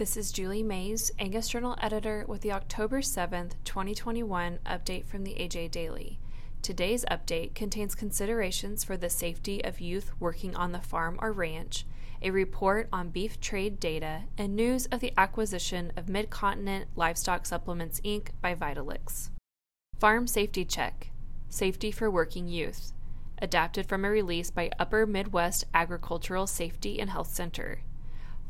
This is Julie Mays, Angus Journal editor, with the October 7th, 2021 update from the AJ Daily. Today's update contains considerations for the safety of youth working on the farm or ranch, a report on beef trade data, and news of the acquisition of Midcontinent Livestock Supplements Inc. by Vitalix. Farm Safety Check Safety for Working Youth. Adapted from a release by Upper Midwest Agricultural Safety and Health Center.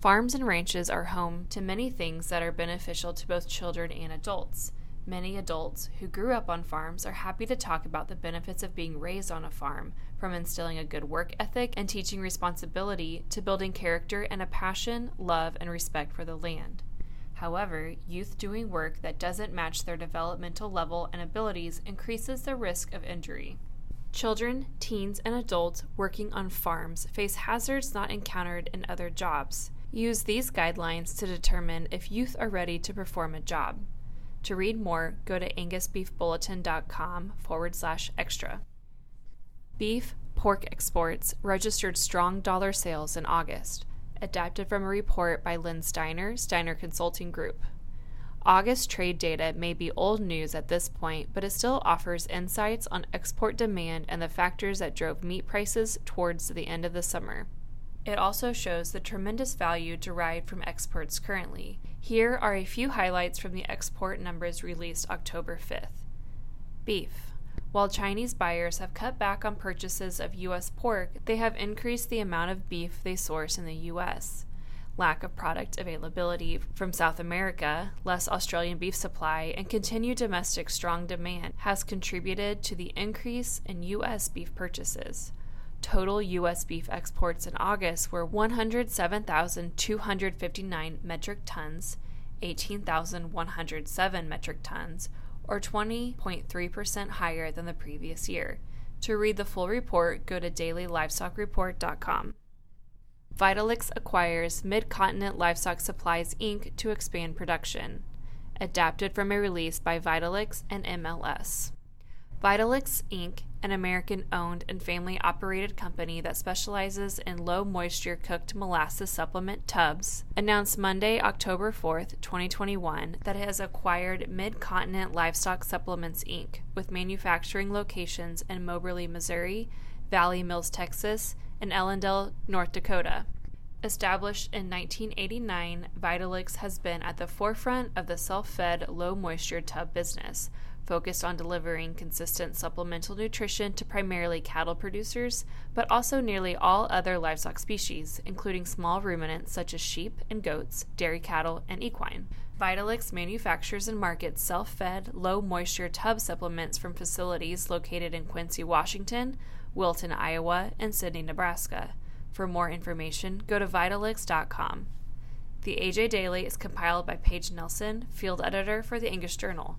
Farms and ranches are home to many things that are beneficial to both children and adults. Many adults who grew up on farms are happy to talk about the benefits of being raised on a farm, from instilling a good work ethic and teaching responsibility to building character and a passion, love, and respect for the land. However, youth doing work that doesn't match their developmental level and abilities increases the risk of injury. Children, teens, and adults working on farms face hazards not encountered in other jobs. Use these guidelines to determine if youth are ready to perform a job. To read more, go to angusbeefbulletin.com forward slash extra. Beef, pork exports registered strong dollar sales in August, adapted from a report by Len Steiner, Steiner Consulting Group. August trade data may be old news at this point, but it still offers insights on export demand and the factors that drove meat prices towards the end of the summer. It also shows the tremendous value derived from exports currently. Here are a few highlights from the export numbers released October 5th. Beef. While Chinese buyers have cut back on purchases of U.S. pork, they have increased the amount of beef they source in the U.S. Lack of product availability from South America, less Australian beef supply, and continued domestic strong demand has contributed to the increase in U.S. beef purchases. Total U.S. beef exports in August were 107,259 metric tons, 18,107 metric tons, or 20.3% higher than the previous year. To read the full report, go to dailylivestocksreport.com. Vitalix acquires Midcontinent Livestock Supplies Inc. to expand production. Adapted from a release by Vitalix and MLS. Vitalix Inc., an American owned and family operated company that specializes in low moisture cooked molasses supplement tubs, announced Monday, October 4th, 2021, that it has acquired Midcontinent Livestock Supplements Inc., with manufacturing locations in Moberly, Missouri, Valley Mills, Texas, and Ellendale, North Dakota. Established in 1989, Vitalix has been at the forefront of the self fed low moisture tub business focused on delivering consistent supplemental nutrition to primarily cattle producers, but also nearly all other livestock species, including small ruminants such as sheep and goats, dairy cattle, and equine. Vitalix manufactures and markets self fed, low moisture tub supplements from facilities located in Quincy, Washington, Wilton, Iowa, and Sidney, Nebraska. For more information, go to Vitalix.com. The AJ Daily is compiled by Paige Nelson, field editor for the Angus Journal.